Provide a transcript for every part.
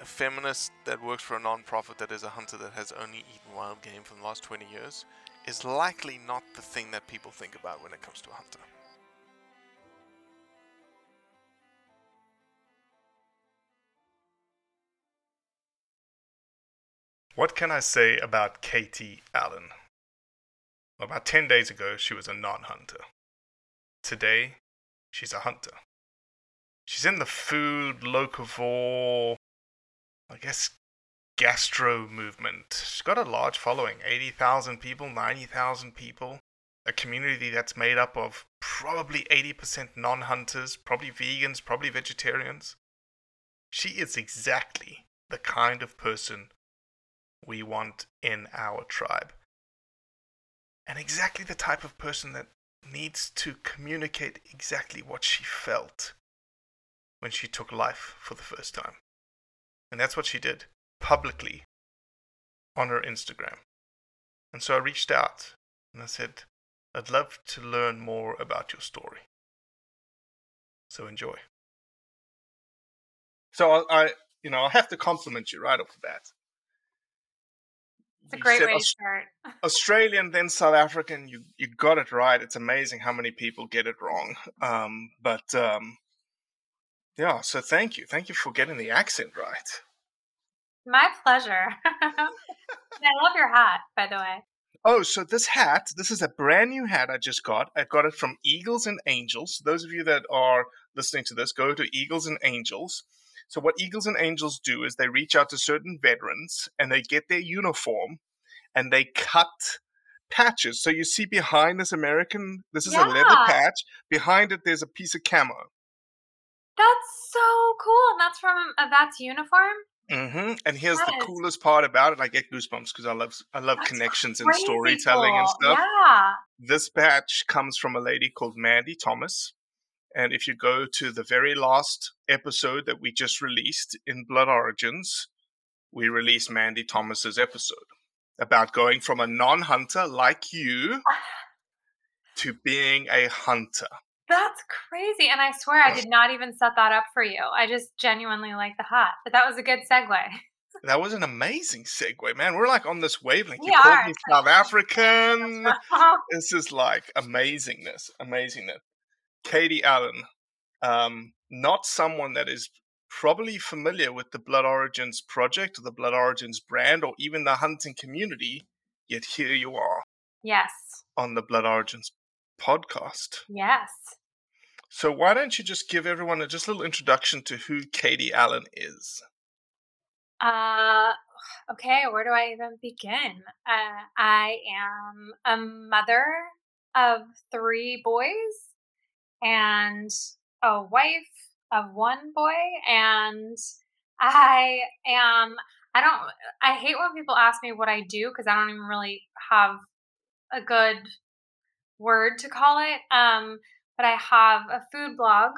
a feminist that works for a non-profit that is a hunter that has only eaten wild game for the last 20 years is likely not the thing that people think about when it comes to a hunter. What can I say about Katy Allan? About 10 days ago, she was a non hunter. Today, she's a hunter. She's in the food, locavore, I guess, gastro movement. She's got a large following 80,000 people, 90,000 people. A community that's made up of probably 80% non hunters, probably vegans, probably vegetarians. She is exactly the kind of person we want in our tribe. And exactly the type of person that needs to communicate exactly what she felt when she took life for the first time. And that's what she did publicly on her Instagram. And so I reached out and I said, I'd love to learn more about your story. So enjoy. So I, I you know, I have to compliment you right off the bat. It's a You great said way to Aus- start. Australian, then South African. You you got it right. It's amazing how many people get it wrong. Um, but um, yeah, so thank you, thank you for getting the accent right. My pleasure. I love your hat, by the way. Oh, so this hat, this is a brand new hat I just got. I got it from Eagles and Angels. Those of you that are listening to this, go to Eagles and Angels. So, what Eagles and Angels do is they reach out to certain veterans and they get their uniform and they cut patches. So, you see behind this American, this is a leather patch. Behind it, there's a piece of camo. That's so cool. And that's from a VATS uniform? Mm-hmm. And here's That the is- coolest part about it. I get goosebumps because I love I love That's connections and storytelling and stuff. Yeah. This batch comes from a lady called Mandy Thomas. And if you go to the very last episode that we just released in Blood Origins, we released Mandy Thomas's episode about going from a non-hunter like you to being a hunter. That's crazy. And I swear I did not even set that up for you. I just genuinely like the hat. But that was a good segue. that was an amazing segue, man. We're like on this wavelength. We you called are. me South African. this is like amazingness, amazingness. Katy Allan, um, not someone that is probably familiar with the Blood Origins project or the Blood Origins brand or even the hunting community, yet here you are yes. on the Blood Origins podcast. Yes. So why don't you just give everyone a just a little introduction to who Katy Allan is? Uh, okay, where do I even begin? Uh, I am a mother of three boys and a wife of one boy, and I am. I don't. I hate when people ask me what I do because I don't even really have a good word to call it. Um, but I have a food blog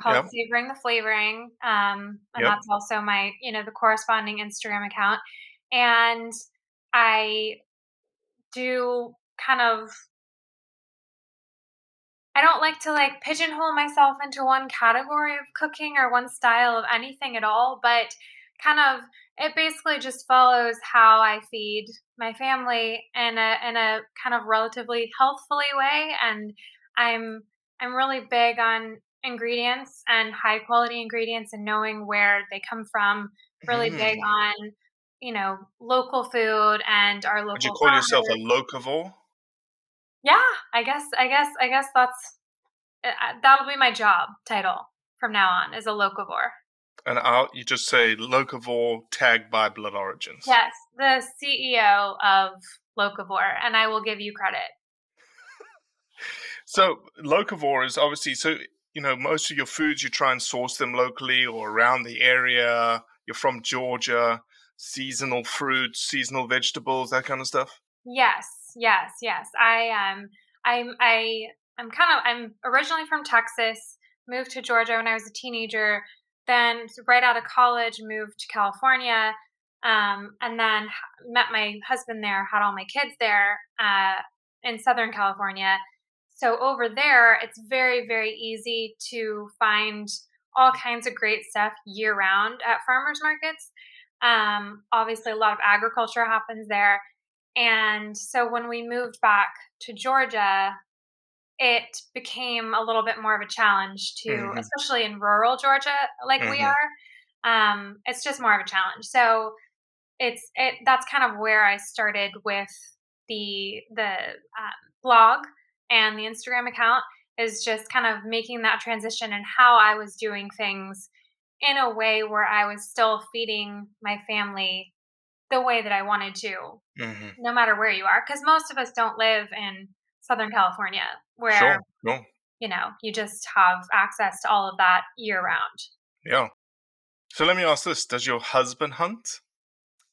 called Yep. Savoring the Flavoring. Um, and Yep. that's also my, you know, the corresponding Instagram account. And I do kind of I don't like to like pigeonhole myself into one category of cooking or one style of anything at all, but kind of it basically just follows how I feed my family in a in a kind of relatively healthfully way and I'm I'm really big on ingredients and high quality ingredients and knowing where they come from. Really big Mm. on you know local food and our local Would you call yourself a locavore? Yeah, I guess I guess I guess that's uh, that'll be my job title from now on is a locavore. And I'll, you just say locavore tagged by Blood Origins. Yes, the CEO of Locavore, and I will give you credit. So locavore is obviously so you know most of your foods you try and source them locally or around the area. You're from Georgia, seasonal fruits, seasonal vegetables, that kind of stuff. Yes, yes, yes. I um I'm I I'm kind of I'm originally from Texas, moved to Georgia when I was a teenager, then right out of college moved to California, um, and then met my husband there, had all my kids there uh, in Southern California. So over there, it's very very easy to find all kinds of great stuff year round at farmers markets. Um, obviously, a lot of agriculture happens there. And so when we moved back to Georgia, it became a little bit more of a challenge to, Mhm. especially in rural Georgia, like we Mhm. are. Um, it's just more of a challenge. So it's it that's kind of where I started with the the um, blog and the Instagram account is just kind of making that transition and how I was doing things in a way where I was still feeding my family the way that I wanted to Mm-hmm. no matter where you are because most of us don't live in southern california where Sure, sure, you know you just have access to all of that year round yeah. So let me ask this: Does your husband hunt?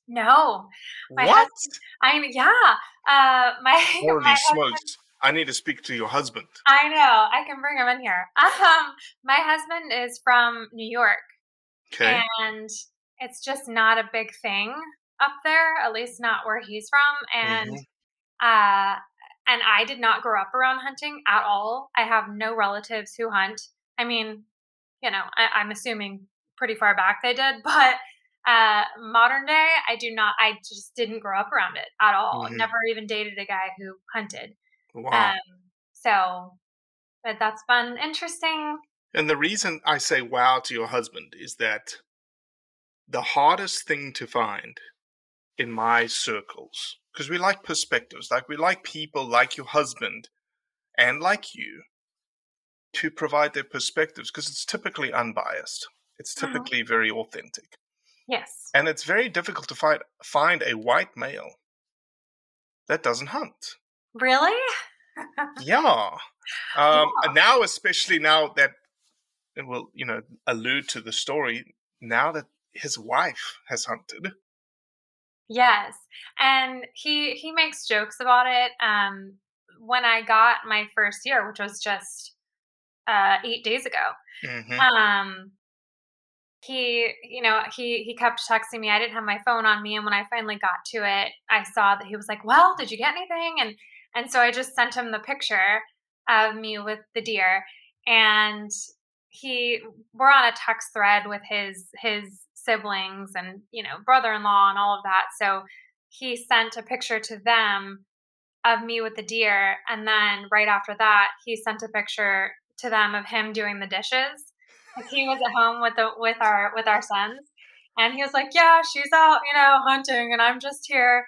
no my what? husband i yeah uh my Holy my husband, smokes! I need to speak to your husband. i know i can bring him in here um my husband is from new york Okay. and it's just not a big thing up there at least not where he's from and Mhm. uh and i did not grow up around hunting at all. I have no relatives who hunt. I mean you know I, i'm assuming pretty far back they did but uh modern day i do not i just didn't grow up around it at all. Mhm. never even dated a guy who hunted. Wow. um so but that's been interesting. And the reason I say wow to your husband is that the hardest thing to find in my circles, because we like perspectives, like we like people like your husband and like you to provide their perspectives, because it's typically unbiased. It's Mhm. typically very authentic. yes And it's very difficult to find find a white male that doesn't hunt. really Yeah. Um, and now, especially now that it will, you know, allude to the story, now that his wife has hunted. Yes, and he he makes jokes about it. Um, when I got my first year, which was just uh, eight days ago, hmm um, he you know he he kept texting me. I didn't have my phone on me, and when I finally got to it, I saw that he was like, "Well, did you get anything?" and and so I just sent him the picture of me with the deer, and he we're on a text thread with his his siblings and you know brother-in-law and all of that. So he sent a picture to them of me with the deer, and then right after that, he sent a picture to them of him doing the dishes. He was at home with the with our with our sons, and he was like, "Yeah, she's out, you know, hunting, and I'm just here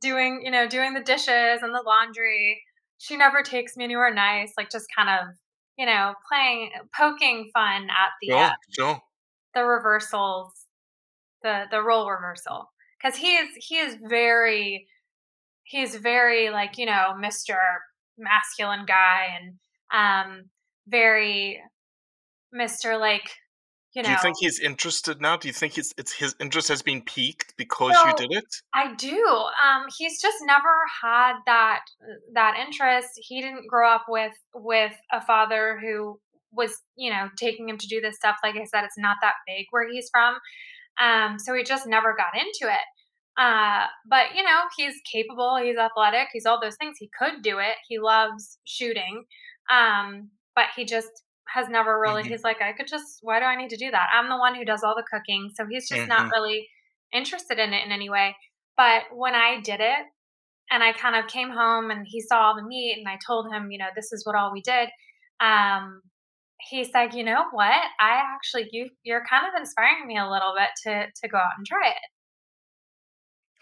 doing, you know, doing the dishes and the laundry. She never takes me anywhere nice, like just kind of, you know, playing, poking fun at the Sure, sure. The reversals, the the role reversal, because he is he is very, he's very like you know Mister masculine guy and um very Mister like you know Do you think he's interested now? Do you think his it's his interest has been piqued because you did it? I do. Um, he's just never had that that interest. He didn't grow up with with a father who was, you know, taking him to do this stuff. Like I said, it's not that big where he's from. Um, so he just never got into it. Uh, but you know, he's capable. He's athletic. He's all those things. He could do it. He loves shooting. Um, but he just has never really. Mhm. He's like, I could just. Why do I need to do that? I'm the one who does all the cooking. So he's just not Mhm. really interested in it in any way. But when I did it and I kind of came home and he saw all the meat and I told him, you know, this is what all we did. Um, he said, you know what? I actually you you're kind of inspiring me a little bit to to go out and try it.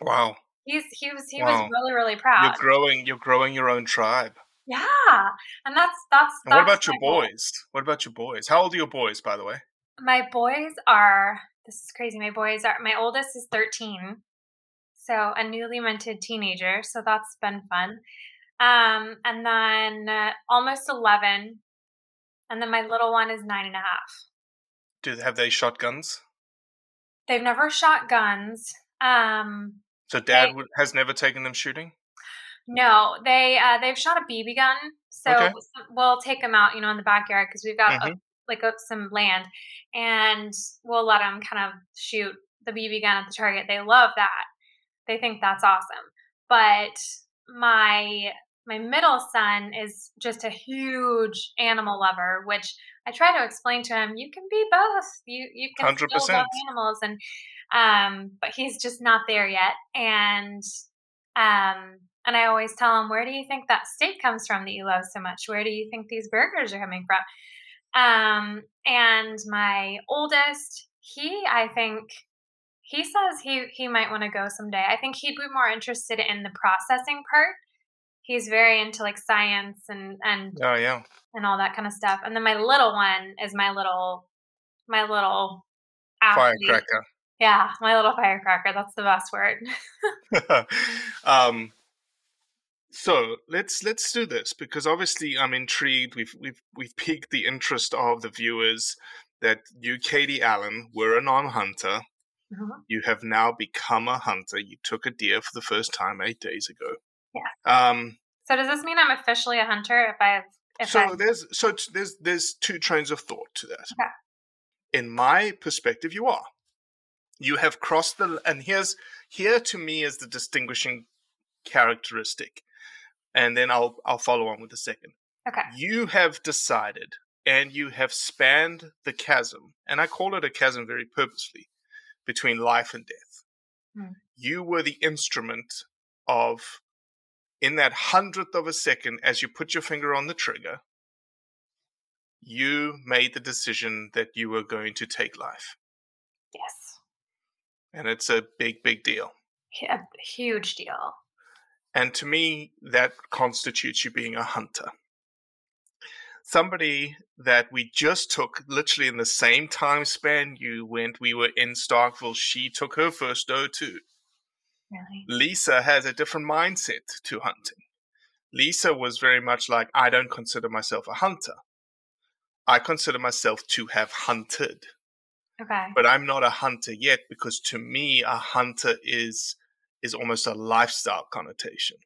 Wow. He's he was he Wow. was really, really proud. You're growing you're growing your own tribe. Yeah. And that's that's And what that's about your my goal. boys? What about your boys? How old are your boys, by the way? My boys are this is crazy. My boys are my oldest is 13. So a newly minted teenager. So that's been fun. Um, and then uh, almost 11. And then my little one is nine and a half. Do have they shotguns? They've never shot guns. Um, So dad They- has never taken them shooting? no, they uh, they've shot a BB gun. So Okay. we'll take them out, you know, in the backyard because we've got a, Mhm. like a, some land, and we'll let them kind of shoot the BB gun at the target. They love that. They think that's awesome. But my my middle son is just a huge animal lover, which I try to explain to him. You can be both. You you can still love 100%. animals, and um, but he's just not there yet. And um, and I always tell him, where do you think that steak comes from that you love so much? Where do you think these burgers are coming from? Um, and my oldest, he, I think, he says he he might want to go someday. I think he'd be more interested in the processing part. He's very into like science and and Oh yeah. and all that kind of stuff. And then my little one is my little my little athlete. Firecracker. Yeah, my little firecracker. That's the best word. um so let's let's do this because obviously I'm intrigued. We've we've we've piqued the interest of the viewers that you, Katy Allan, were a non-hunter. Mhm. You have now become a hunter. You took a deer for the first time eight days ago. Yeah. Um, So does this mean I'm officially a hunter if I've if so I there's so t- there's there's two trains of thought to that. Okay. In my perspective, you are. You have crossed the and here's here to me is the distinguishing characteristic, and then I'll I'll follow on with the second. okay. You have decided and you have spanned the chasm, and I call it a chasm very purposely, between life and death. Hmm. You were the instrument of, in that hundredth of a second, as you put your finger on the trigger, you made the decision that you were going to take life. Yes. And it's a big, big deal. A huge deal. And to me, that constitutes you being a hunter. Somebody that we just took literally in the same time span you went, we were in Starkville, she took her first doe too. Really. Lisa has a different mindset to hunting. Lisa was very much like, I don't consider myself a hunter. I consider myself to have hunted, Okay. but I'm not a hunter yet because to me, a hunter is is almost a lifestyle connotation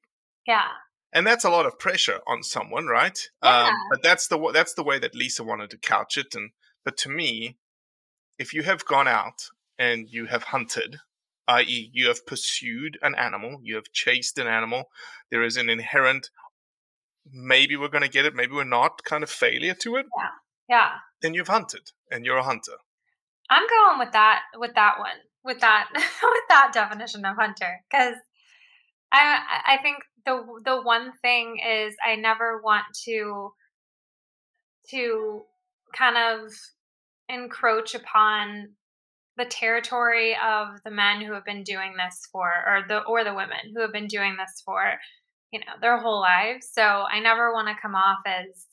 Yeah. and that's a lot of pressure on someone, right? Yeah. Um, but that's the that's the way that Lisa wanted to couch it. And but to me, if you have gone out and you have hunted, i.e., you have pursued an animal, you have chased an animal, there is an inherent maybe we're going to get it, maybe we're not kind of failure to it. Yeah. Yeah. Then you've hunted, and you're a hunter. I'm going with that with that one with that with that definition of hunter because I I think the the one thing is I never want to to kind of encroach upon the territory of the men who have been doing this for or the or the women who have been doing this for you know their whole lives so i never want to come off as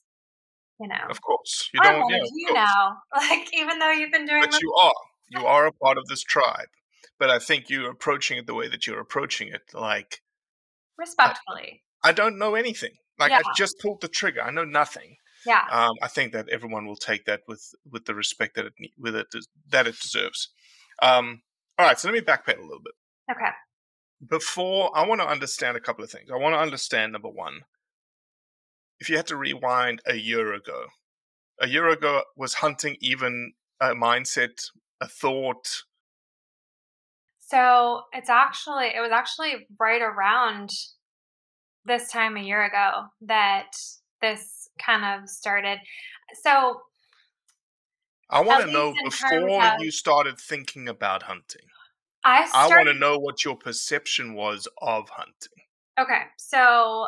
you know Of course, you don't. Yeah, you course. now like even though you've been doing But this you are. You are a part of this tribe. But I think you're approaching it the way that you're approaching it. Like respectfully I don't know anything. Like Yeah. I just pulled the trigger. I know nothing. Yeah Um, I think that everyone will take that with with the respect that it with it that it deserves. Um, all right, so let me backpedal a little bit. okay Before I want to understand a couple of things. I want to understand number one. If you had to rewind a year ago, a year ago was hunting even a mindset, a thought. so it's actually it was actually right around this time a year ago that this kind of started so I want to know least in terms before of- you started thinking about hunting. i I want to know what your perception was of hunting. Okay, so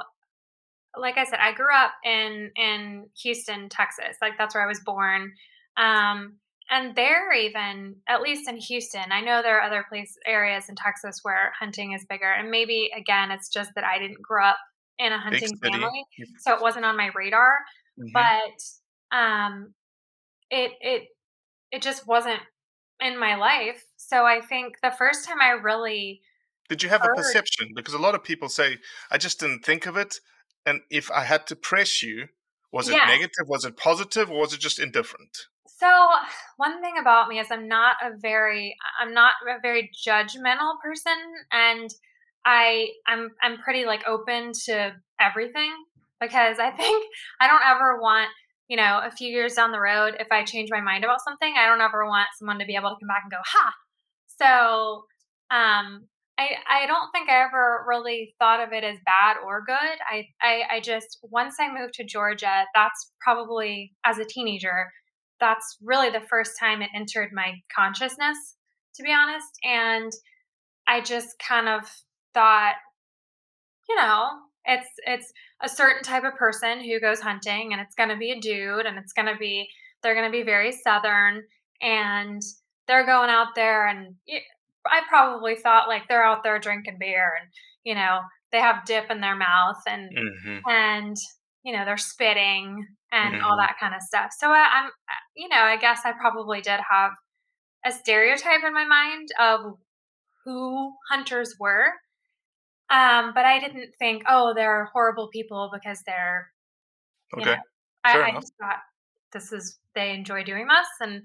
like I said, I grew up in in Houston, Texas. Like that's where I was born. Um, and there, even at least in Houston, I know there are other place areas in Texas where hunting is bigger. And maybe again, it's just that I didn't grow up in a hunting family, so it wasn't on my radar. Mhm. But um, it it it just wasn't in my life. So I think the first time I really Did you have a perception? Because a lot of people say, I just didn't think of it. And if I had to press you, was it Yes. negative? Was it positive? Or was it just indifferent? So one thing about me is I'm not a very I'm not a very judgmental person and I I'm I'm pretty like open to everything because I think I don't ever want, you know, a few years down the road if I change my mind about something, I don't ever want someone to be able to come back and go, "Ha." So, um I, I don't think I ever really thought of it as bad or good. I, I I just once I moved to Georgia, that's probably as a teenager, that's really the first time it entered my consciousness to be honest and i just kind of thought you know it's it's a certain type of person who goes hunting and it's going to be a dude and it's going to be they're going to be very southern and they're going out there and I probably thought like they're out there drinking beer and you know they have dip in their mouth and Mm-hmm. and you know they're spitting and all Mhm. that kind of stuff. So I, I'm, you know, I guess I probably did have a stereotype in my mind of who hunters were, um, but I didn't think, oh, they're horrible people because they're. Okay. know, I, I just thought this is they enjoy doing this and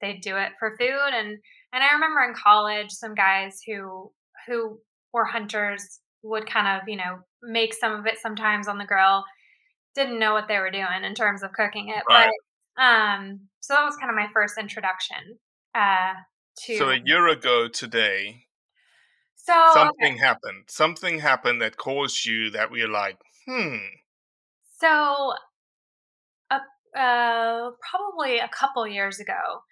they do it for food and and I remember in college some guys who who were hunters would kind of you know make some of it sometimes on the grill didn't know what they were doing in terms of cooking it Right. but um so that was kind of my first introduction uh to So a year ago today, so okay. something happened. Something happened that caused you that we're like, hmm. So, uh, uh, probably a couple years ago,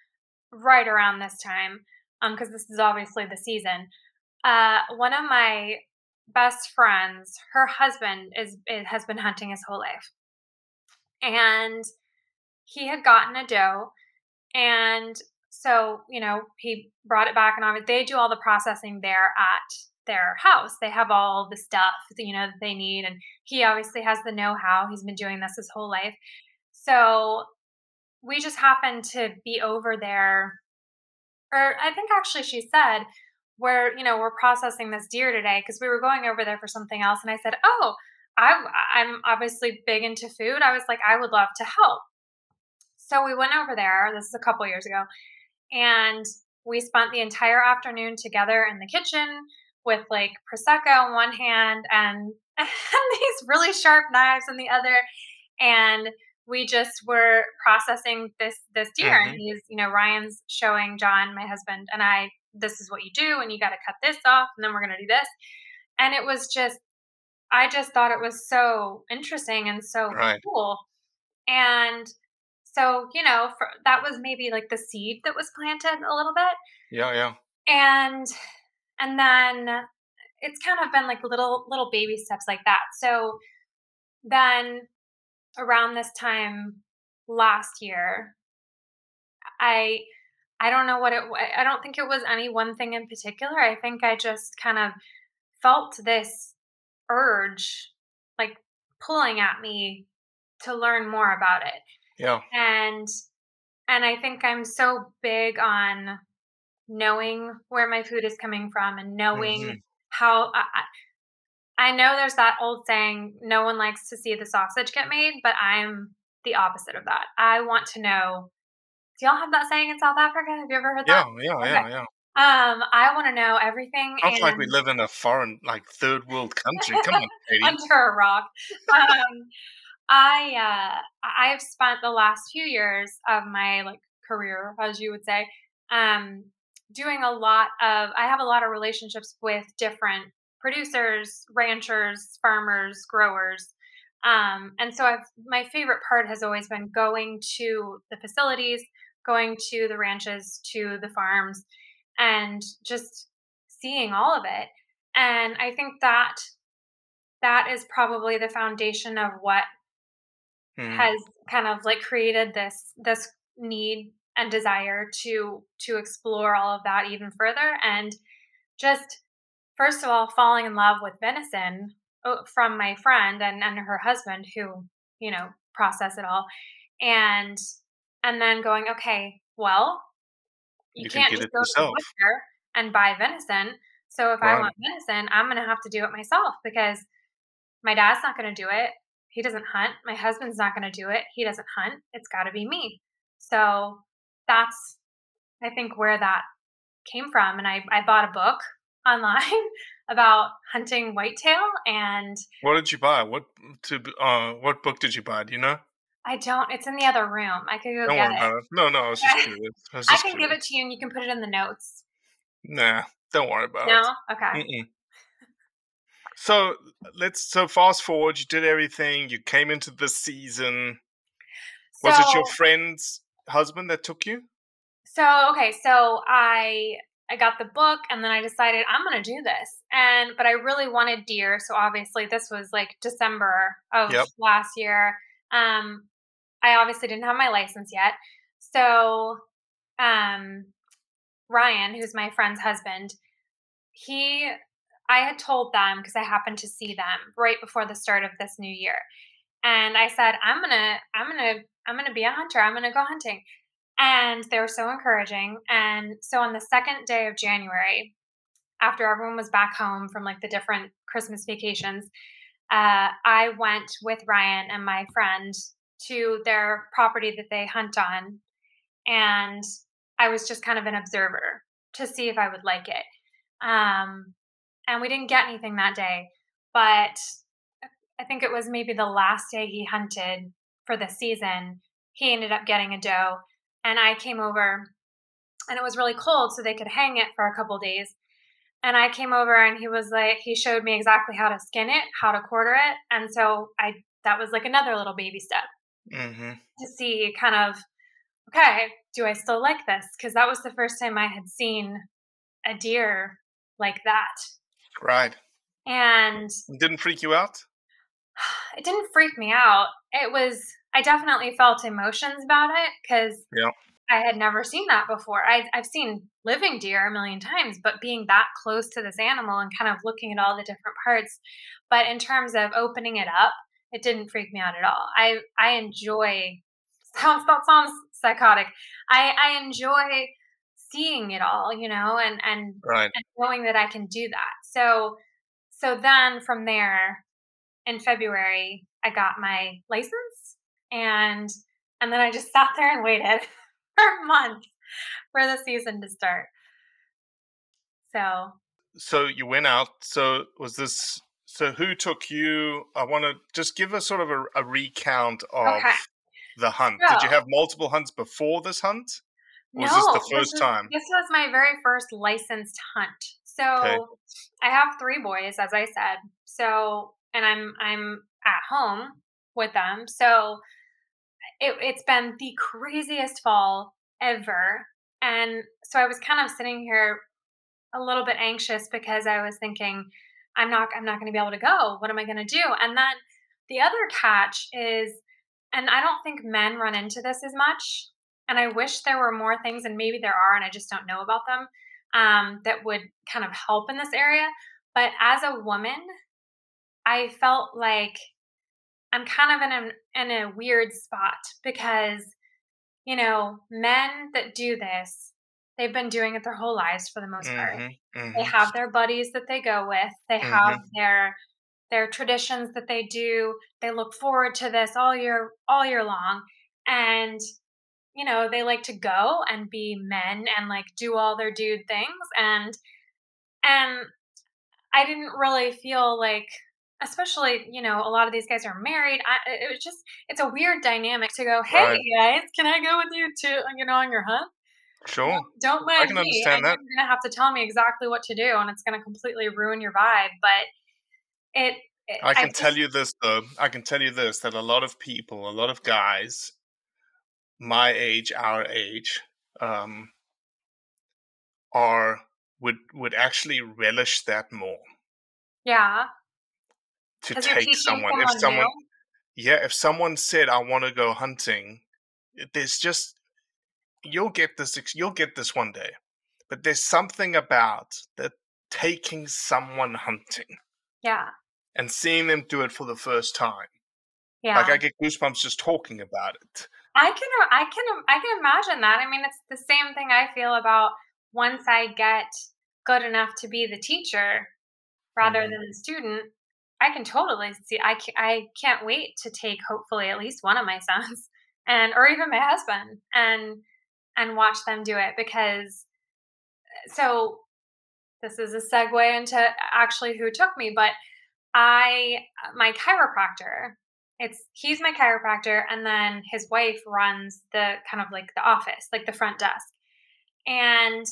right around this time, um, because this is obviously the season. Uh, one of my best friends, her husband is, is has been hunting his whole life, and he had gotten a doe, and so you know he brought it back, and they do all the processing there at their house. They have all the stuff you know that they need, and he obviously has the know-how. He's been doing this his whole life. So we just happened to be over there or I think actually she said we're, you know, we're processing this deer today because we were going over there for something else and I said, "Oh, I I'm obviously big into food. I was like, I would love to help." So we went over there. This is a couple years ago. And we spent the entire afternoon together in the kitchen with like prosecco in one hand and, and these really sharp knives in the other and we just were processing this this deer Mhm. and he's you know ryan's showing john my husband and i this is what you do and you got to cut this off and then we're going to do this and it was just i just thought it was so interesting and so Right. cool and so you know, for, that was maybe like the seed that was planted a little bit, Yeah, yeah. and and then it's kind of been like little little baby steps like that. So then around this time last year, I I don't know what it. I don't think it was any one thing in particular. I think I just kind of felt this urge, like pulling at me to learn more about it. Yeah. And and I think I'm so big on knowing where my food is coming from and knowing Mhm. how I, I know there's that old saying, no one likes to see the sausage get made, but I'm the opposite of that. I want to know. Do y'all have that saying in South Africa? Have you ever heard Yeah, that? yeah, Okay. yeah, yeah. Um, I want to know everything. Sounds like we live in a foreign, like third world country. Come on, Katy. under a rock. Um, I uh, I have spent the last few years of my like career, as you would say, um, doing a lot of. I have a lot of relationships with different producers, ranchers, farmers, growers. Um, and so I've my favorite part has always been going to the facilities, going to the ranches, to the farms, and just seeing all of it. And I think that that is probably the foundation of what Mhm. has kind of like created this this need and desire to to explore all of that even further and just first of all falling in love with venison uh, from my friend and and her husband who you know process it all and and then going okay well you, You can can't get just it go to the butcher and buy venison so if i want venison i'm going to have to do it myself because my dad's not going to do it he doesn't hunt my husband's not going to do it he doesn't hunt it's got to be me so that's i think where that came from and i, I bought a book online about hunting whitetail and What did you buy? What to? Uh, what book did you buy? Do you know? i don't it's in the other room i could go Don't get worry it about it. No, no, I was just curious. I, was i just can give it to you and you can put it in the notes Nah, don't worry about no it. No okay Mm-mm. So let's so fast forward. You did everything. You came into the season. Was it your friend's husband that took you? So okay, so I I got the book and then I decided I'm gonna do this. And but I really wanted deer, so obviously this was like December of Yep. last year. Um I obviously didn't have my license yet. So um Ryan, who's my friend's husband, he I had told them because I happened to see them right before the start of this new year. And I said, I'm gonna, I'm gonna, I'm gonna be a hunter. I'm gonna go hunting. And they were so encouraging. And so on the second day of January, after everyone was back home from like the different Christmas vacations, uh, I went with Ryan and my friend to their property that they hunt on. And I was just kind of an observer to see if I would like it. Um, and we didn't get anything that day, but I think it was maybe the last day he hunted for the season. He ended up getting a doe, and I came over, and it was really cold, so they could hang it for a couple days. And I came over, and he was like, he showed me exactly how to skin it, how to quarter it, and so I that was like another little baby step Mm-hmm. to see kind of okay, do I still like this? Because that was the first time I had seen a deer like that, Right. and It didn't freak you out? it didn't freak me out. It was I definitely felt emotions about it because Yeah. I had never seen that before. I, I've seen living deer a million times, but being that close to this animal and kind of looking at all the different parts. But in terms of opening it up, it didn't freak me out at all. I I enjoy sounds that sounds psychotic. I I enjoy seeing it all, you know, and and Right. and knowing that I can do that. So so then from there in February I got my license and and then I just sat there and waited for months for the season to start. So So you went out. So was this? So who took you? I want to just give us sort of a, a recount of Okay. the hunt. Did you have multiple hunts before this hunt? Or was no, this the first is- time? This was my very first licensed hunt. So Okay. I have three boys, as I said. So and I'm I'm at home with them. So it, it's been the craziest fall ever. And so I was kind of sitting here a little bit anxious because I was thinking, I'm not I'm not going to be able to go. What am I going to do? And then the other catch is and I don't think men run into this as much. And I wish there were more things, and maybe there are, and I just don't know about them, um, that would kind of help in this area. But as a woman, I felt like I'm kind of in a in a weird spot because you know, men that do this, they've been doing it their whole lives for the most part. Mm-hmm, mm-hmm. They have their buddies that they go with. They have their their traditions that they do. They look forward to this all year all year long. And you know, they like to go and be men and like do all their dude things and and I didn't really feel like especially you know a lot of these guys are married I, it was just it's a weird dynamic to go hey Right. guys can i go with you to you know on your hunt Sure. don't mind I can me understand and that. you're gonna have to tell me exactly what to do and it's gonna completely ruin your vibe but it, it I can tell just- you this though. I can tell you this that a lot of people, a lot of guys, my age, our age, um, are would would actually relish that more yeah To take someone. If someone new. yeah, if someone said, "I want to go hunting," there's just you'll get this. You'll get this one day, but there's something about that taking someone hunting yeah and seeing them do it for the first time. yeah Like I get goosebumps just talking about it. I can uh, I can I can imagine that. I mean, it's the same thing I feel about once I get good enough to be the teacher rather Mhm. than the student. I can totally see. I ca- I can't wait to take hopefully at least one of my sons and or even my husband and and watch them do it because uh, so this is a segue into actually who took me, but I uh, my chiropractor it's he's my chiropractor and then his wife runs the kind of like the office like the front desk. And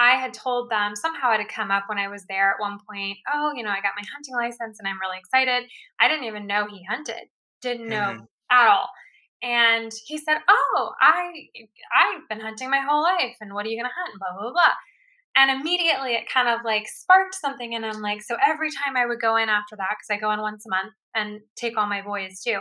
i had told them somehow it had come up when i was there at one point oh you know i got my hunting license and i'm really excited. I didn't even know he hunted didn't know Mhm. at all. And he said oh i i've been hunting my whole life and what are you going to hunt? Blah blah blah and immediately it kind of like sparked something and i'm like so every time i would go in after that because i go in once a month and take all my boys too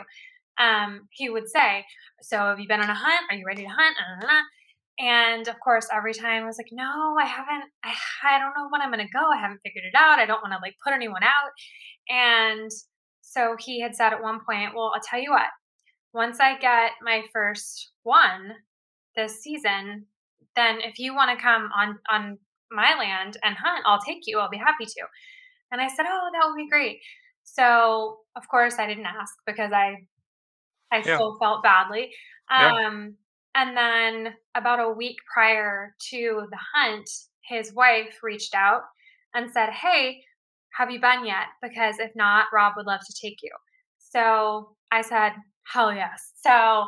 um, he would say so have you been on a hunt are you ready to hunt Uh, uh, uh. and of course every time i was like no i haven't i, I don't know when i'm going to go i haven't figured it out i don't want to like put anyone out and so he had said at one point well i'll tell you what once i get my first one this season then if you want to come on on my land and hunt i'll take you i'll be happy to. And i said oh that would be great. So of course i didn't ask because i i Yeah. still felt badly. Yeah. um and then about a week prior to the hunt his wife reached out and said hey have you been yet? Because if not rob would love to take you. So i said hell yes. So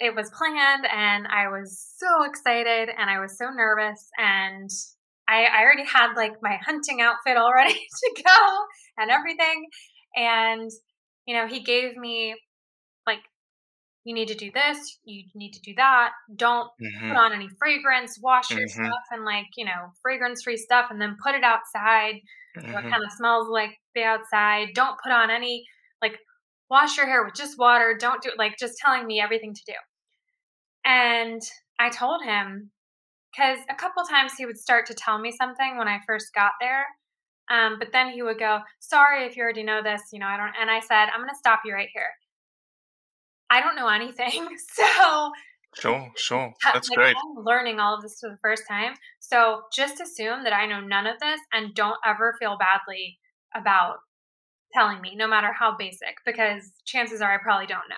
it was planned and I was so excited and I was so nervous and I, I already had like my hunting outfit all ready to go and everything. And, you know, he gave me like, you need to do this, you need to do that. Don't Mhm. put on any fragrance, wash your Mhm. stuff and like, you know, fragrance free stuff and then put it outside. So it kind of smells like the outside. Don't put on any like wash your hair with just water. Don't do like just telling me everything to do. And I told him because a couple times he would start to tell me something when I first got there. Um, but then he would go, Sorry if you already know this, you know, I don't. And I said, I'm going to stop you right here. I don't know anything. So Sure, sure. That's like, great. I'm learning all of this for the first time. So just assume that I know none of this and don't ever feel badly about telling me, no matter how basic, because chances are I probably don't know.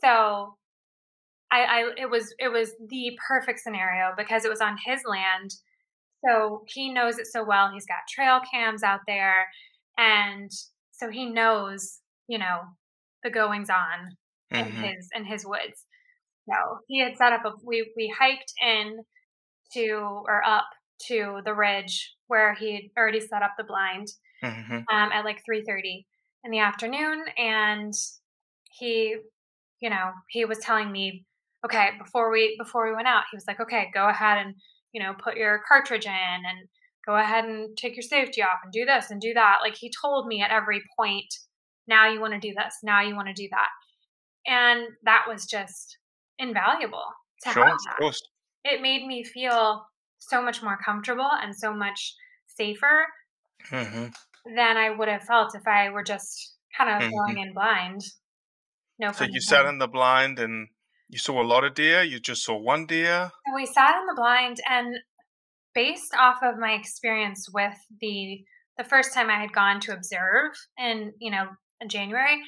So I, I it was it was the perfect scenario because it was on his land. So he knows it so well. He's got trail cams out there and so he knows, you know, the goings on in Mhm. his in his woods. So he had set up a we we hiked in to or up to the ridge where he had already set up the blind Mhm. um, at like three thirty in the afternoon, and he you know, he was telling me, okay, before we before we went out, he was like, okay, go ahead and you know put your cartridge in and go ahead and take your safety off and do this and do that. Like he told me at every point, now you want to do this, now you want to do that. And that was just invaluable to Sure, have that. It made me feel so much more comfortable and so much safer hmm than I would have felt if I were just kind of Mhm. going in blind. No So you sat in the blind and you saw a lot of deer. You just saw one deer. So we sat in the blind and based off of my experience with the the first time I had gone to observe in, you know, in January,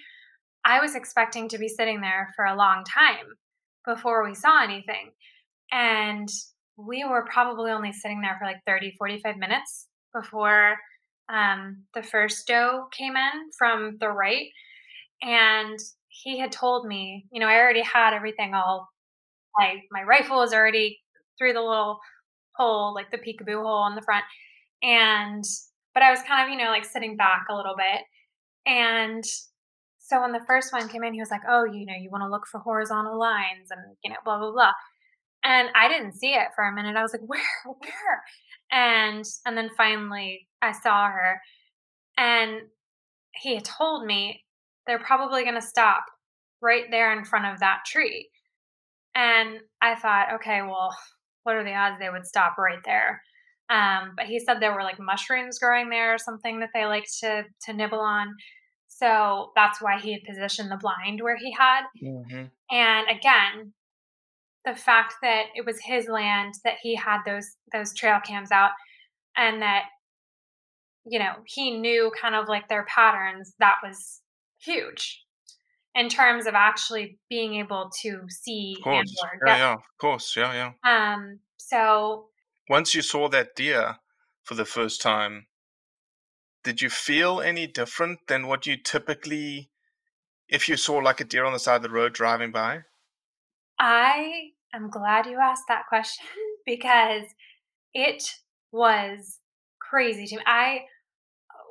I was expecting to be sitting there for a long time before we saw anything. And we were probably only sitting there for like 30, 45 minutes before um, the first doe came in from the right. And he had told me, you know, I already had everything all my my rifle was already through the little hole, like the peekaboo hole on the front. And but I was kind of, you know, like sitting back a little bit. And so when the first one came in, he was like, Oh, you know, you want to look for horizontal lines and you know, blah, blah, blah. And I didn't see it for a minute. I was like, Where? Where? And and then finally I saw her and he had told me they're probably gonna stop right there in front of that tree. And I thought, okay, well, what are the odds they would stop right there? Um, but he said there were like mushrooms growing there or something that they like to to nibble on. So that's why he had positioned the blind where he had. hmm And again, the fact that it was his land, that he had those those trail cams out, and that you know he knew kind of like their patterns, that was huge in terms of actually being able to see Of and course. or Yeah, yeah. Of course. Yeah, yeah. um, so Once you saw that deer for the first time, did you feel any different than what you typically, if you saw like a deer on the side of the road driving by? I am glad you asked that question because it was crazy to me. I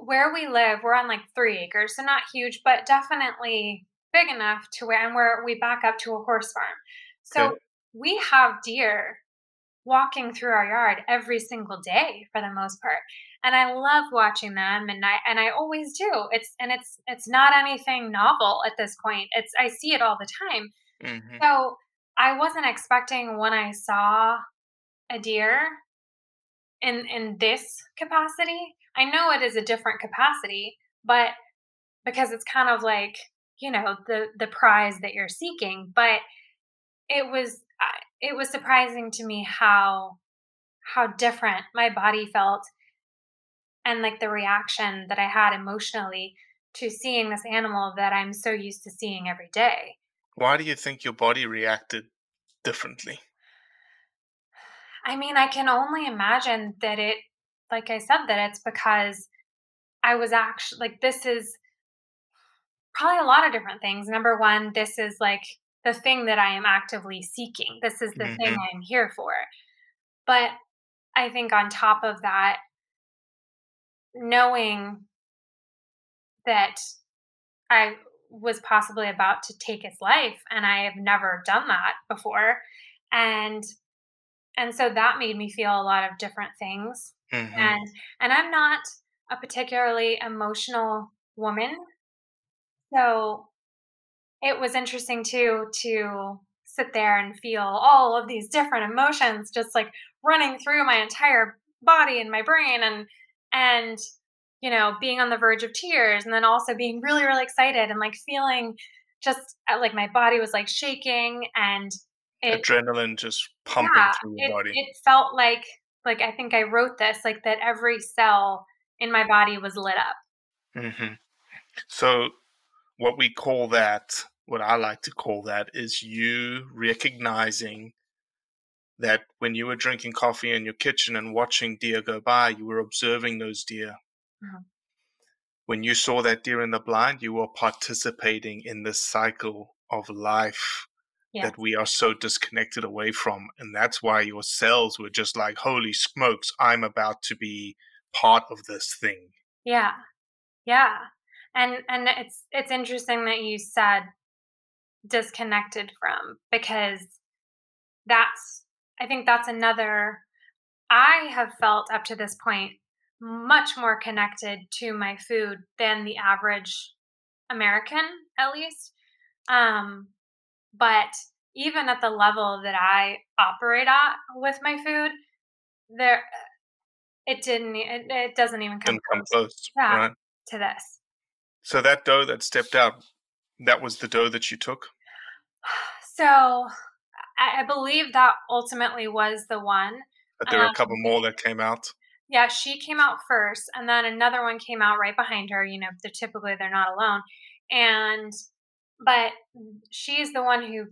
where we live, we're on like three acres, so not huge, but definitely big enough to where and where we back up to a horse farm. So Okay. we have deer walking through our yard every single day for the most part. And I love watching them and I and I always do. It's and it's it's not anything novel at this point. It's I see it all the time. hmm So I wasn't expecting when I saw a deer in in this capacity. I know it is a different capacity, but because it's kind of like you know the the prize that you're seeking. But it was it was surprising to me how how different my body felt and like the reaction that I had emotionally to seeing this animal that I'm so used to seeing every day. Why do you think your body reacted differently? I mean, I can only imagine that it, like I said, that it's because I was actually like, this is probably a lot of different things. Number one, this is like the thing that I am actively seeking. This is the thing Mhm. I'm here for. But I think on top of that, knowing that I was possibly about to take his life and I have never done that before. And and so that made me feel a lot of different things hmm and and i'm not a particularly emotional woman so it was interesting too to sit there and feel all of these different emotions just like running through my entire body and my brain and and you know being on the verge of tears and then also being really really excited and like feeling just uh, like my body was like shaking and it Adrenaline just pumping yeah, through your it, body. it felt like like I think I wrote this like that every cell in my body was lit up. Mm-hmm. So, what we call that, what I like to call that, is you recognizing that when you were drinking coffee in your kitchen and watching deer go by, you were observing those deer. Mhm. When you saw that deer in the blind, you were participating in this cycle of life Yeah. that we are so disconnected away from. And that's why your cells were just like, holy smokes, I'm about to be part of this thing. Yeah. Yeah. And and it's it's interesting that you said disconnected from because that's I think that's another I have felt up to this point much more connected to my food than the average American, at least. Um, but even at the level that I operate at with my food, there it didn't it, it doesn't even come, come close. Yeah. Right. to this. So that doe that stepped out, that was the doe that you took. So I, I believe that ultimately was the one. But there were Um, a couple more that came out. Yeah, she came out first, and then another one came out right behind her. You know, they're typically they're not alone, and but she's the one who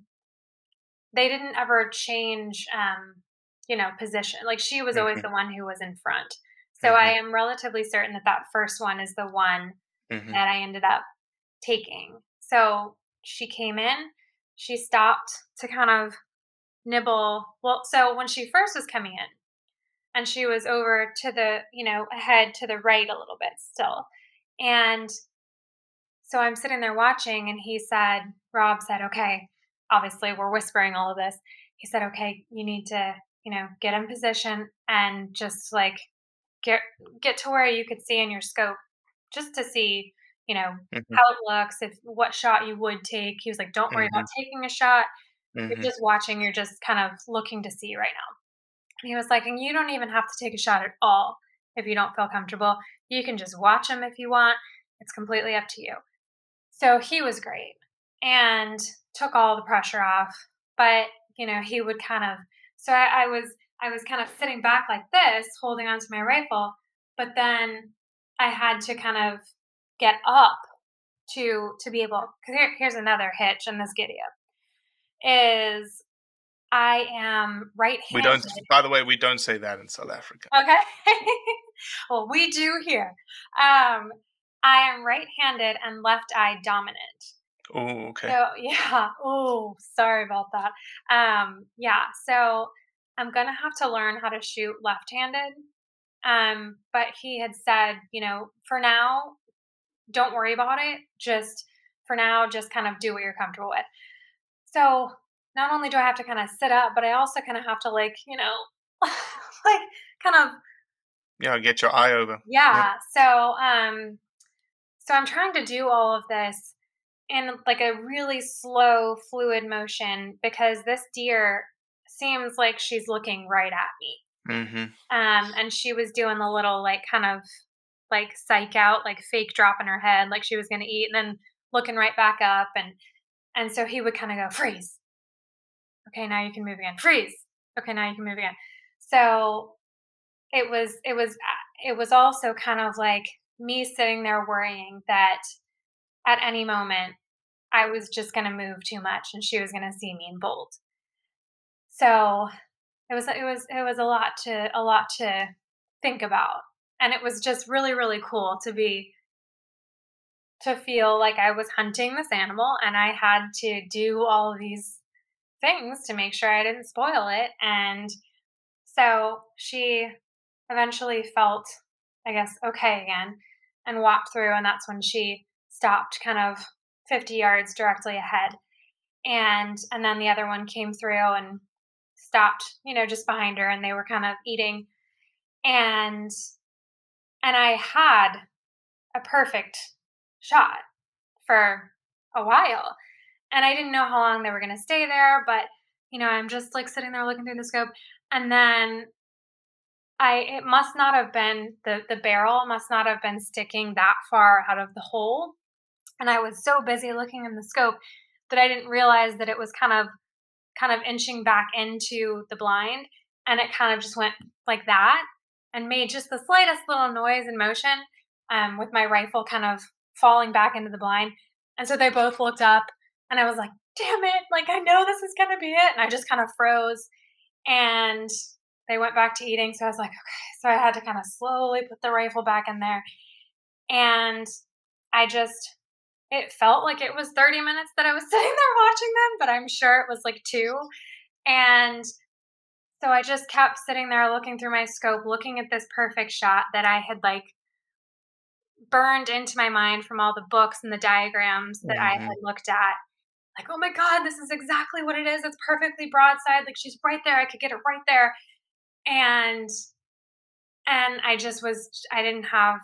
they didn't ever change, um, you know, position. Like she was always Mhm. the one who was in front. So I am relatively certain that that first one is the one Mhm. that I ended up taking. So she came in, she stopped to kind of nibble. Well, so when she first was coming in, and she was over to the, you know, ahead to the right a little bit still. And so I'm sitting there watching, and he said, Rob said, okay, obviously we're whispering all of this. He said, okay, you need to, you know, get in position and just like get get to where you could see in your scope just to see, you know, Mhm. how it looks, if what shot you would take. He was like, don't worry about taking a shot. You're Mhm. just watching, you're just kind of looking to see right now. And he was like, and you don't even have to take a shot at all if you don't feel comfortable. You can just watch them if you want. It's completely up to you. So he was great and took all the pressure off. But, you know, he would kind of so I, I was I was kind of sitting back like this, holding onto my rifle, but then I had to kind of get up to to be able because here, here's another hitch in this giddy up is I am right handed. We don't. By the way, we don't say that in South Africa. Okay. well, we do here. Um, I am right-handed and left-eye dominant. Oh, okay. So yeah. Oh, sorry about that. Um, yeah. So I'm gonna have to learn how to shoot left-handed. Um, but he had said, you know, for now, don't worry about it. Just for now, just kind of do what you're comfortable with. So not only do I have to kind of sit up, but I also kind of have to like, you know, like kind of yeah, get your eye over. yeah. So um so I'm trying to do all of this in like a really slow fluid motion because this deer seems like she's looking right at me. Mm-hmm. Um and she was doing the little like kind of like psych out, like fake drop in her head, like she was gonna eat and then looking right back up and and so he would kind of go, freeze. Okay, now you can move again. Freeze. Okay, now you can move again. So it was it was it was also kind of like me sitting there worrying that at any moment I was just going to move too much and she was going to see me and bolt. So it was it was it was a lot to a lot to think about and it was just really really cool to be to feel like I was hunting this animal and I had to do all of these things to make sure I didn't spoil it and so she eventually felt, I guess, okay again and walked through. And that's when she stopped kind of 50 yards directly ahead. And, and then the other one came through and stopped, you know, just behind her and they were kind of eating. And, and I had a perfect shot for a while. And I didn't know how long they were going to stay there, but you know, I'm just like sitting there looking through the scope. And then I it must not have been the the barrel must not have been sticking that far out of the hole. And I was so busy looking in the scope that I didn't realize that it was kind of kind of inching back into the blind and it kind of just went like that and made just the slightest little noise and motion um, with my rifle kind of falling back into the blind. And so they both looked up and I was like, damn it, like I know this is gonna be it. And I just kind of froze and they went back to eating. So I was like, okay. So I had to kind of slowly put the rifle back in there. And I just, it felt like it was 30 minutes that I was sitting there watching them, but I'm sure it was like two. And so I just kept sitting there looking through my scope, looking at this perfect shot that I had like burned into my mind from all the books and the diagrams that I Mhm. had looked at. like, oh my God, this is exactly what it is. It's perfectly broadside. Like she's right there. I could get it right there. And and I just was I didn't have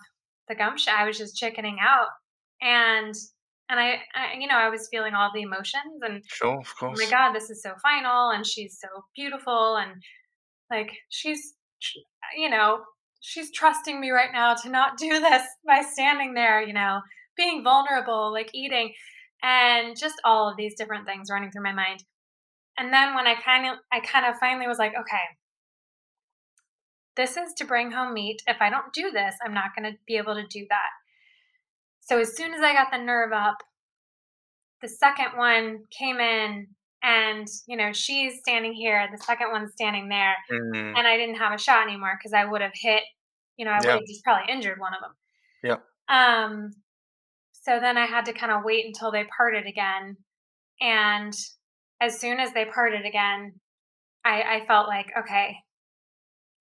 the gumption. I was just chickening out. And and I, I, you know i was feeling all the emotions and sure of course oh my god this is so final and she's so beautiful and like she's you know she's trusting me right now to not do this by standing there you know being vulnerable like eating and just all of these different things running through my mind and then when i kind of i kind of finally was like okay this is to bring home meat if i don't do this i'm not going to be able to do that so as soon as I got the nerve up, the second one came in and you know she's standing here the second one's standing there Mhm. and i didn't have a shot anymore because i would have hit you know i would Yeah. have just probably injured one of them Yeah. um so then i had to kind of wait until they parted again and as soon as they parted again i i felt like okay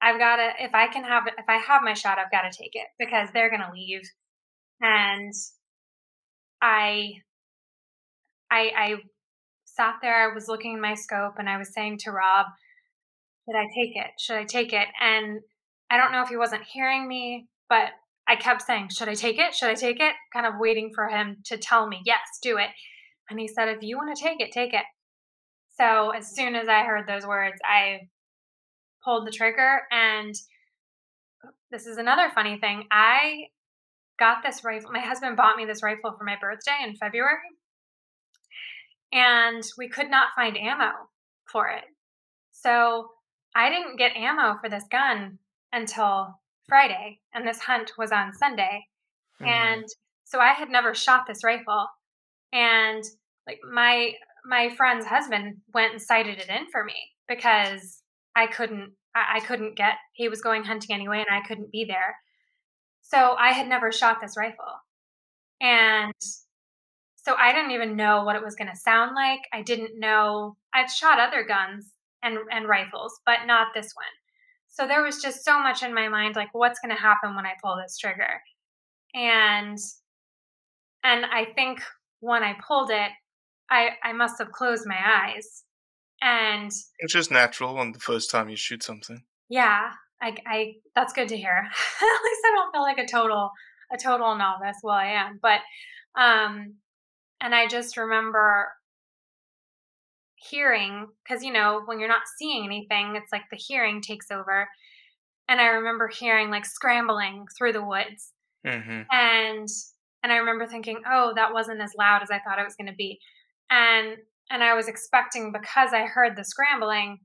i've got to if i can have if i have my shot i've got to take it because they're going to leave and i I I sat there, I was looking in my scope and I was saying to Rob, should I take it? Should I take it? And I don't know if he wasn't hearing me, but I kept saying, Should I take it? Should I take it? Kind of waiting for him to tell me, Yes, do it. And he said, If you want to take it, take it. So as soon as I heard those words, I pulled the trigger. And this is another funny thing. I got this rifle. My husband bought me this rifle for my birthday in February and we could not find ammo for it. So I didn't get ammo for this gun until Friday, and this hunt was on Sunday. Mhm. And so I had never shot this rifle. And like my my friend's husband went and sighted it in for me because I couldn't I, couldn't get he was going hunting anyway and I couldn't be there. So I had never shot this rifle. And so I didn't even know what it was going to sound like. I didn't know I'd shot other guns and and rifles, but not this one. So there was just so much in my mind like what's going to happen when I pull this trigger. And and I think when I pulled it, I I must have closed my eyes. And Which is natural on the first time you shoot something. yeah, I, I that's good to hear. At least I don't feel like a total a total novice. Well, I am, but um, and I just remember hearing because you know when you're not seeing anything, it's like the hearing takes over. And I remember hearing like scrambling through the woods, Mm-hmm. and and I remember thinking, oh, that wasn't as loud as I thought it was going to be, and and I was expecting because I heard the scrambling,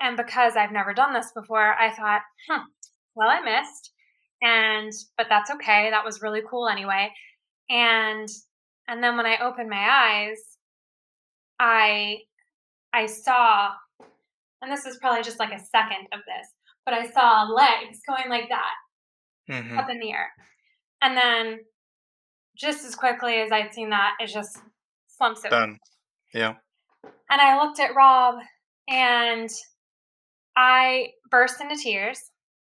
and because I've never done this before, I thought, hmm, well, I missed, and but that's okay. That was really cool anyway, and and then when I opened my eyes, I I saw, and this is probably just like a second of this, but I saw legs going like that Mm-hmm. up in the air. And then just as quickly as I'd seen that, it just slumps it. Done. Yeah. And I looked at Rob and I burst into tears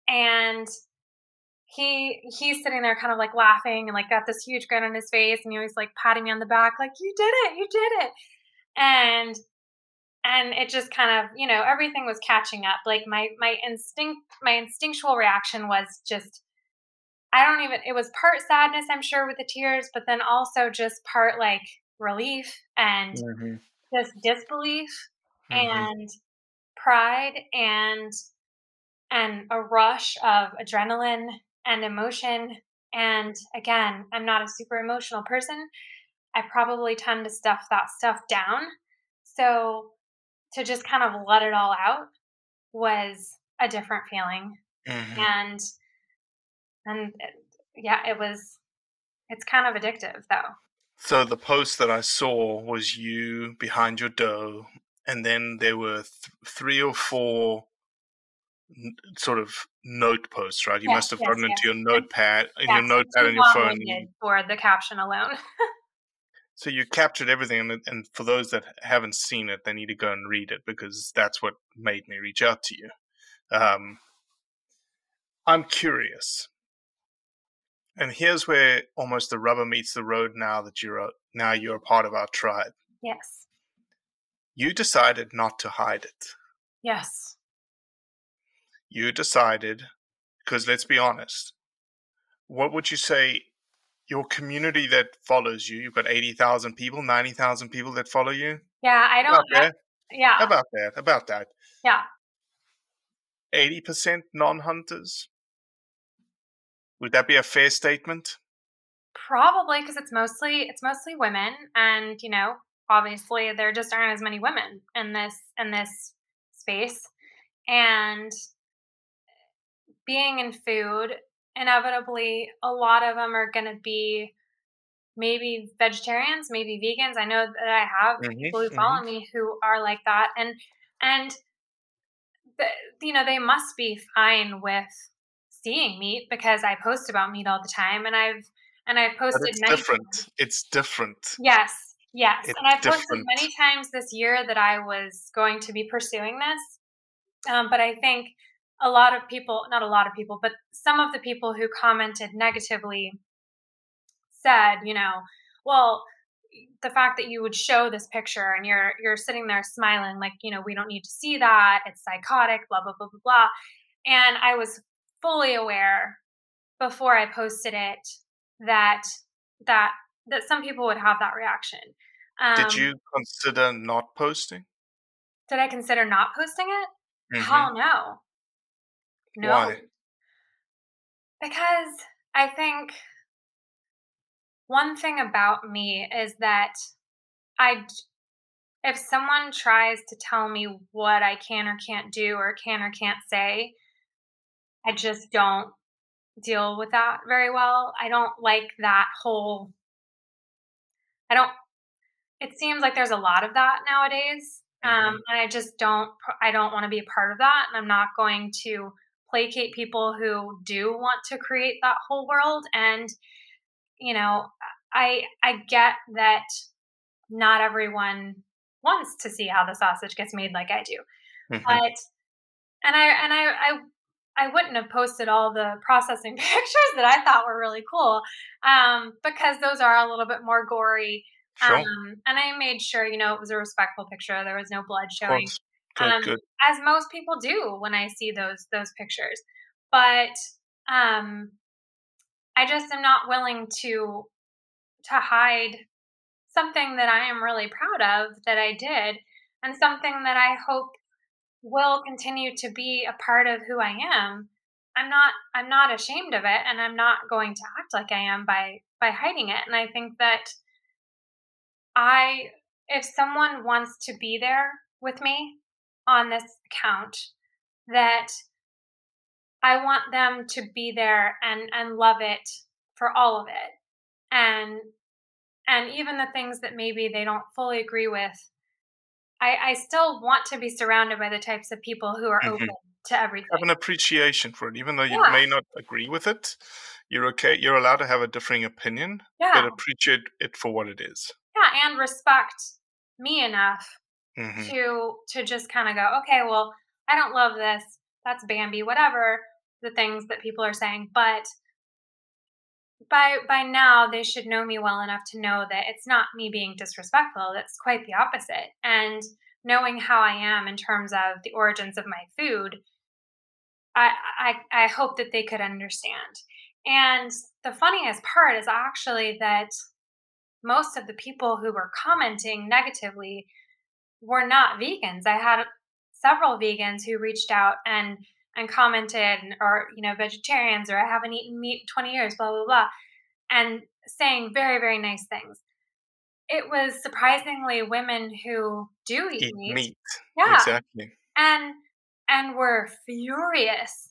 and he he's sitting there kind of like laughing and like got this huge grin on his face and he was like patting me on the back like you did it you did it and and it just kind of you know everything was catching up like my my instinct my instinctual reaction was just i don't even it was part sadness i'm sure with the tears but then also just part like relief and Mm-hmm. just disbelief Mhm. and pride and and a rush of adrenaline and emotion and again i'm not a super emotional person i probably tend to stuff that stuff down so to just kind of let it all out was a different feeling Mhm. and and it- yeah it was it's kind of addictive though So the post that I saw was you behind your doe, and then there were th- three or four n- sort of note posts, right? You Yes, must have yes, gotten yes. into your notepad, in your notepad on your phone. for the caption alone So you captured everything, and, and for those that haven't seen it, they need to go and read it because that's what made me reach out to you. Um, I'm curious, and here's where almost the rubber meets the road. Now that you're a, now you're a part of our tribe, Yes. You decided not to hide it. Yes. You decided, because let's be honest, what would you say your community that follows you? You've got 80,000 people, 90,000 people that follow you? Yeah, I don't. About that? yeah. About that? About that? Yeah. 80% non hunters? Would that be a fair statement? Probably because it's mostly it's mostly women, and you know, obviously there just aren't as many women in this in this space, and being in food, inevitably a lot of them are going to be maybe vegetarians, maybe vegans. I know that I have Mhm, people who follow me who are like that, and and the, you know they must be fine with seeing meat because I post about meat all the time, and I've and I've But posted it's many different. It's different. Yes, yes. It's and I've posted different. many times this year that I was going to be pursuing this. Um, but I think a lot of people, not a lot of people, but some of the people who commented negatively said, you know, well, the fact that you would show this picture and you're you're sitting there smiling like, you know, we don't need to see that. It's psychotic, blah blah blah blah blah. And I was fully aware before I posted it that that that some people would have that reaction. Um, Did you consider not posting? Did I consider not posting it? Mhm. Hell no. No. Why? Because I think one thing about me is that I if someone tries to tell me what I can or can't do or can or can't say, I just don't deal with that very well. I don't like that whole, I don't, it seems like there's a lot of that nowadays. Um, and I just don't, I don't want to be a part of that. And I'm not going to placate people who do want to create that whole world. And, you know, I, I get that not everyone wants to see how the sausage gets made like I do. Mhm. But, and I, and I, I, I wouldn't have posted all the processing pictures that I thought were really cool, um, because those are a little bit more gory. Sure. Um, and I made sure, you know, it was a respectful picture. There was no blood showing. Good, um, good. as most people do when I see those those pictures. But um, I just am not willing to to hide something that I am really proud of that I did, and something that I hope will continue to be a part of who I am. I'm not I'm not ashamed of it, and I'm not going to act like I am by by hiding it. And I think that I if someone wants to be there with me on this account that I want them to be there and and love it for all of it. And and even the things that maybe they don't fully agree with, I, I still want to be surrounded by the types of people who are Mhm. open to everything. Have an appreciation for it, even though you Yeah. may not agree with it. You're okay. You're allowed to have a differing opinion, Yeah. but appreciate it for what it is. Yeah, and respect me enough Mhm. to to just kind of go, okay, well, I don't love this. That's Bambi, whatever the things that people are saying, but by by now they should know me well enough to know that it's not me being disrespectful. It's quite the opposite. And knowing how I am in terms of the origins of my food, I I, I hope that they could understand. And the funniest part is actually that most of the people who were commenting negatively were not vegans. I had several vegans who reached out and and commented or you know vegetarians or I haven't eaten meat in 20 years blah blah blah and saying very very nice things. It was surprisingly women who do eat, Eat meat. meat. Yeah. Exactly. And and were furious.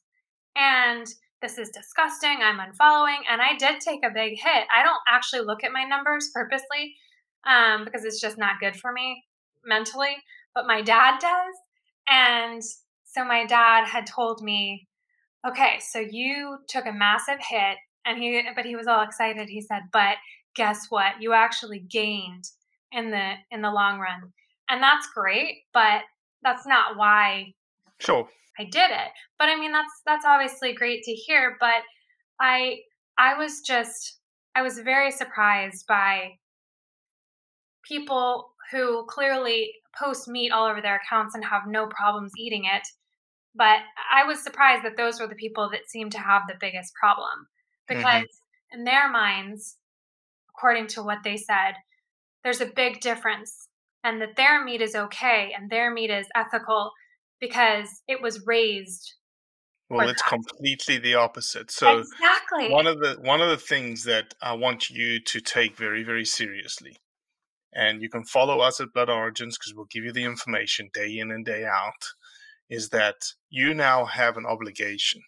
And this is disgusting. I'm unfollowing. And I did take a big hit. I don't actually look at my numbers purposely um, because it's just not good for me mentally. But my dad does. And so my dad had told me, okay, so you took a massive hit. And he, but he was all excited. He said, but guess what? You actually gained in the in the long run. And that's great, but that's not why Sure. I did it. But I mean that's that's obviously great to hear, but I I was just I was very surprised by people who clearly post meat all over their accounts and have no problems eating it. But I was surprised that those were the people that seemed to have the biggest problem Mm-hmm. because in their minds, according to what they said, there's a big difference and that their meat is okay and their meat is ethical because it was raised. Well, it's that. completely the opposite. So exactly. one of the one of the things that I want you to take very very seriously, and you can follow us at Blood Origins because we'll give you the information day in and day out, is that you now have an obligation.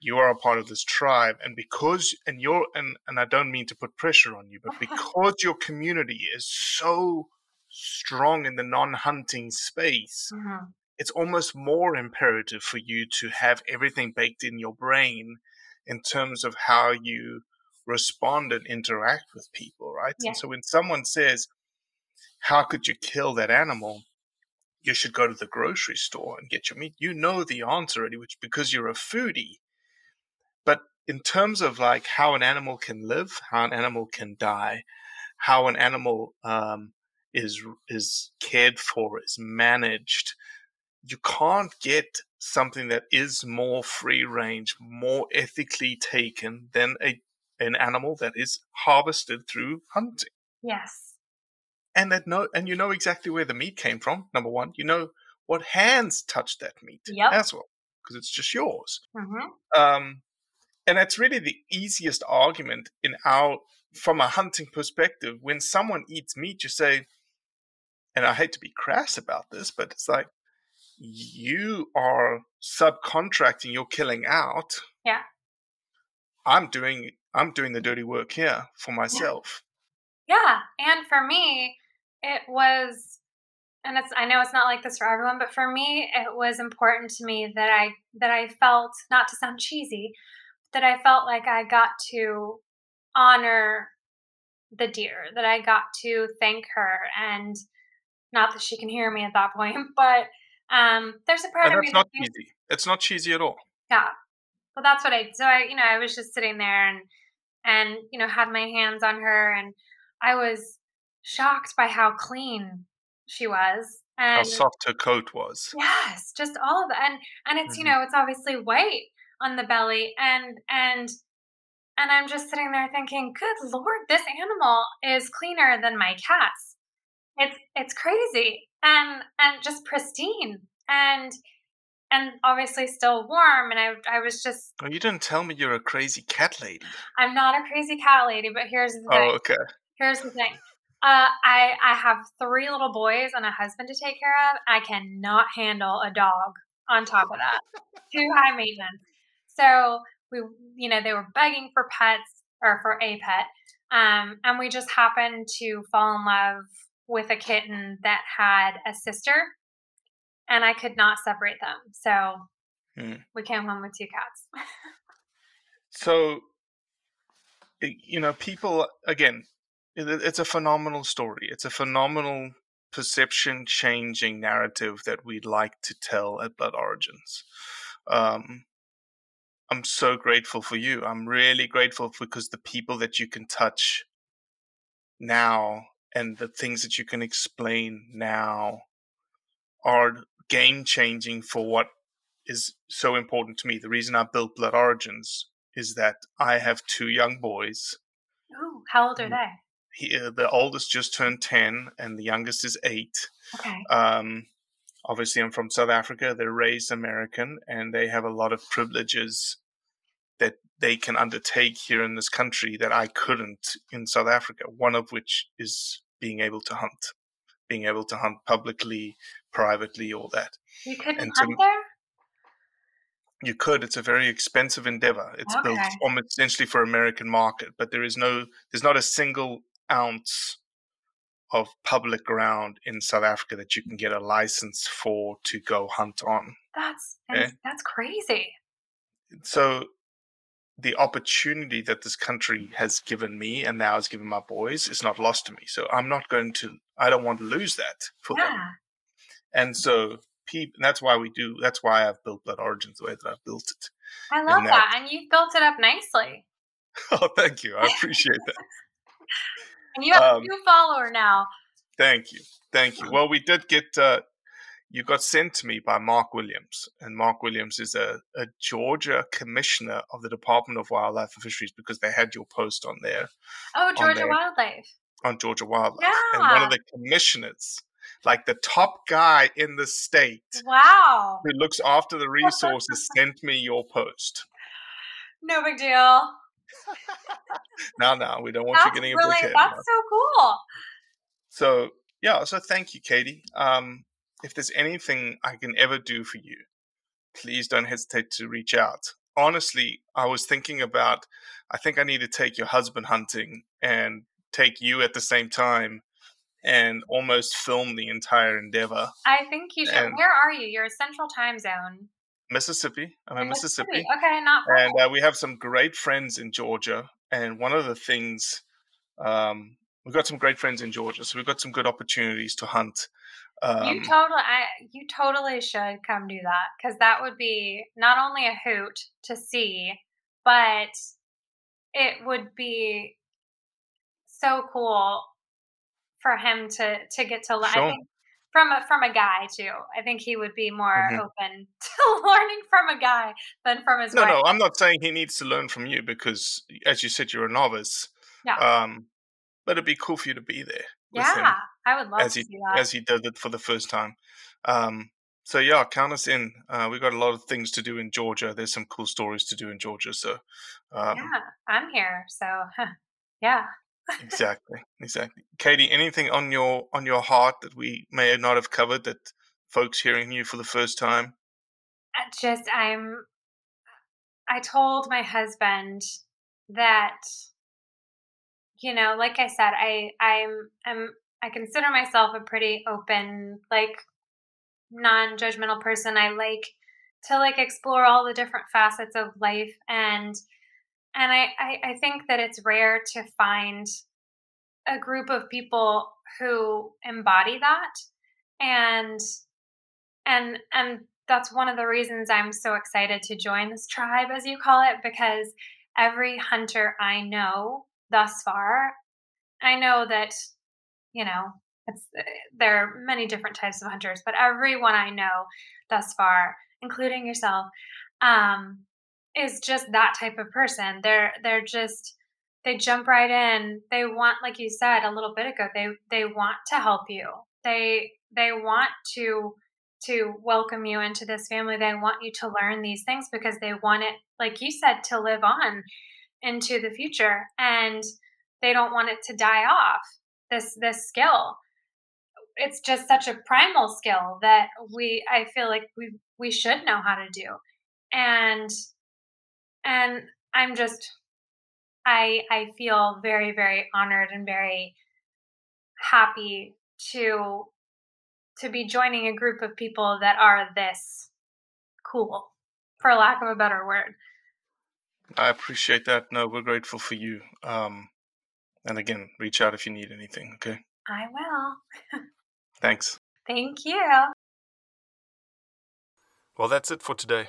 You are a part of this tribe, and because and you're and and I don't mean to put pressure on you, but because your community is so strong in the non-hunting space, Mhm. it's almost more imperative for you to have everything baked in your brain in terms of how you respond and interact with people, right? Yeah. And so when someone says, How could you kill that animal? You should go to the grocery store and get your meat. You know the answer already, which because you're a foodie. But in terms of like how an animal can live, how an animal can die, how an animal um, is is cared for, is managed, you can't get something that is more free range, more ethically taken than a an animal that is harvested through hunting. Yes. And that no and you know exactly where the meat came from, number one. You know what hands touched that meat Yep. as well, because it's just yours. hmm Um, and that's really the easiest argument in our from a hunting perspective. When someone eats meat, you say, and I hate to be crass about this, but it's like you are subcontracting your killing out. Yeah. I'm doing I'm doing the dirty work here for myself. Yeah. And for me, it was and it's I know it's not like this for everyone, but for me it was important to me that I that I felt not to sound cheesy, that I felt like I got to honor the deer, that I got to thank her and not that she can hear me at that point, but um there's a part And of me not thinks- cheesy. It's not cheesy at all. yeah. Well, that's what I. So I, you know, I was just sitting there and and you know had my hands on her, and I was shocked by how clean she was, How soft her coat was. yes, just all of it, and and it's you Mhm. know it's obviously white on the belly, and and and I'm just sitting there thinking, good lord, this animal is cleaner than my cat's. It's it's crazy and and just pristine and and obviously still warm and I I was just Oh, you didn't tell me you're a crazy cat lady. I'm not a crazy cat lady, but here's the thing. Oh, okay. Here's the thing. Uh, I I have three little boys and a husband to take care of. I cannot handle a dog on top of that. Too high maintenance. So we, you know, they were begging for pets or for a pet, um, and we just happened to fall in love with a kitten that had a sister, and I could not separate them. So Hmm. we came home with two cats. So, you know, people again, it's a phenomenal story. It's a phenomenal perception changing narrative that we'd like to tell at Blood Origins. Um, I'm so grateful for you. I'm really grateful because the people that you can touch now and the things that you can explain now are game changing for what is so important to me. The reason I built Blood Origins is that I have two young boys. Ooh, how old are they? He, uh, the oldest just turned 10 and the youngest is 8. Okay. Um, obviously, I'm from South Africa. They're raised American and they have a lot of privileges that they can undertake here in this country that I couldn't in South Africa. One of which is being able to hunt, being able to hunt publicly, privately, all that. You couldn't And to- hunt there? You could. It's a very expensive endeavor. It's built almost essentially for American market, but there is no, there's not a single ounce of public ground in South Africa that you can get a license for to go hunt on. That's Eh? that's crazy. So the opportunity that this country has given me and now has given my boys is not lost to me. So I'm not going to, I don't want to lose that for them. Yeah. And so peop and that's why we do, that's why I've built Blood Origins the way that I've built it. I love that- that. And you've built it up nicely. Oh, thank you. I appreciate that. You have Um, a new follower now. Thank you. Thank you. Well, we did get, uh, you got sent to me by Mark Williams. And Mark Williams is a, a Georgia commissioner of the Department of Wildlife and Fisheries because they had your post on there Oh, Georgia there. Wildlife. on Georgia Wildlife. And one of the commissioners, like the top guy in the state Wow. who looks after the resources, sent me your post. No big deal. Now, now, we don't want That's you getting a really big head. that's so cool. So yeah, so thank you, Katy. Um, if there's anything I can ever do for you, please don't hesitate to reach out. Honestly, I was thinking about I think I need to take your husband hunting and take you at the same time and almost film the entire endeavor. I think you should. And- Where are you? You're a central time zone. Mississippi. I'm in Mississippi. Okay, not far. and uh, we have some great friends in Georgia. And one of the things, um, we've got some great friends in Georgia, so we've got some good opportunities to hunt. Um, you totally, I, you totally should come do that because that would be not only a hoot to see, but it would be so cool for him to to get to learn. I think from a from a guy too. I think he would be more Mhm. open to learning from a guy than from his no, wife. no, I'm not saying he needs to learn from you because, as you said, you're a novice. Yeah. Um, but it'd be cool for you to be there yeah, I would love as to he see that. as he did it for the first time. Um, so yeah, count us in. Uh, we've got a lot of things to do in Georgia. There's some cool stories to do in Georgia. So um, yeah, I'm here. So yeah. Exactly exactly Katy anything on your on your heart that we may not have covered that folks hearing you for the first time uh, just I'm I told my husband that you know, like I said, I I'm I'm I consider myself a pretty open, like non-judgmental person. I like to like explore all the different facets of life and and I, I, I think that it's rare to find a group of people who embody that. And and and that's one of the reasons I'm so excited to join this tribe, as you call it, because every hunter I know thus far, I know that, you know, it's uh, there are many different types of hunters, but everyone I know thus far, including yourself, um, is just that type of person. They're they're just they jump right in. They want, like you said a little bit ago, they they want to help you. They they want to to welcome you into this family. They want you to learn these things because they want it, like you said, to live on into the future, and they don't want it to die off. This this skill, it's just such a primal skill that we, I feel like we we should know how to do, and and I'm just, I I feel very very honored and very happy to to be joining a group of people that are this cool, for lack of a better word. i appreciate that no we're grateful for you um, and again reach out if you need anything okay I will. thanks Thank you. Well, that's it for today.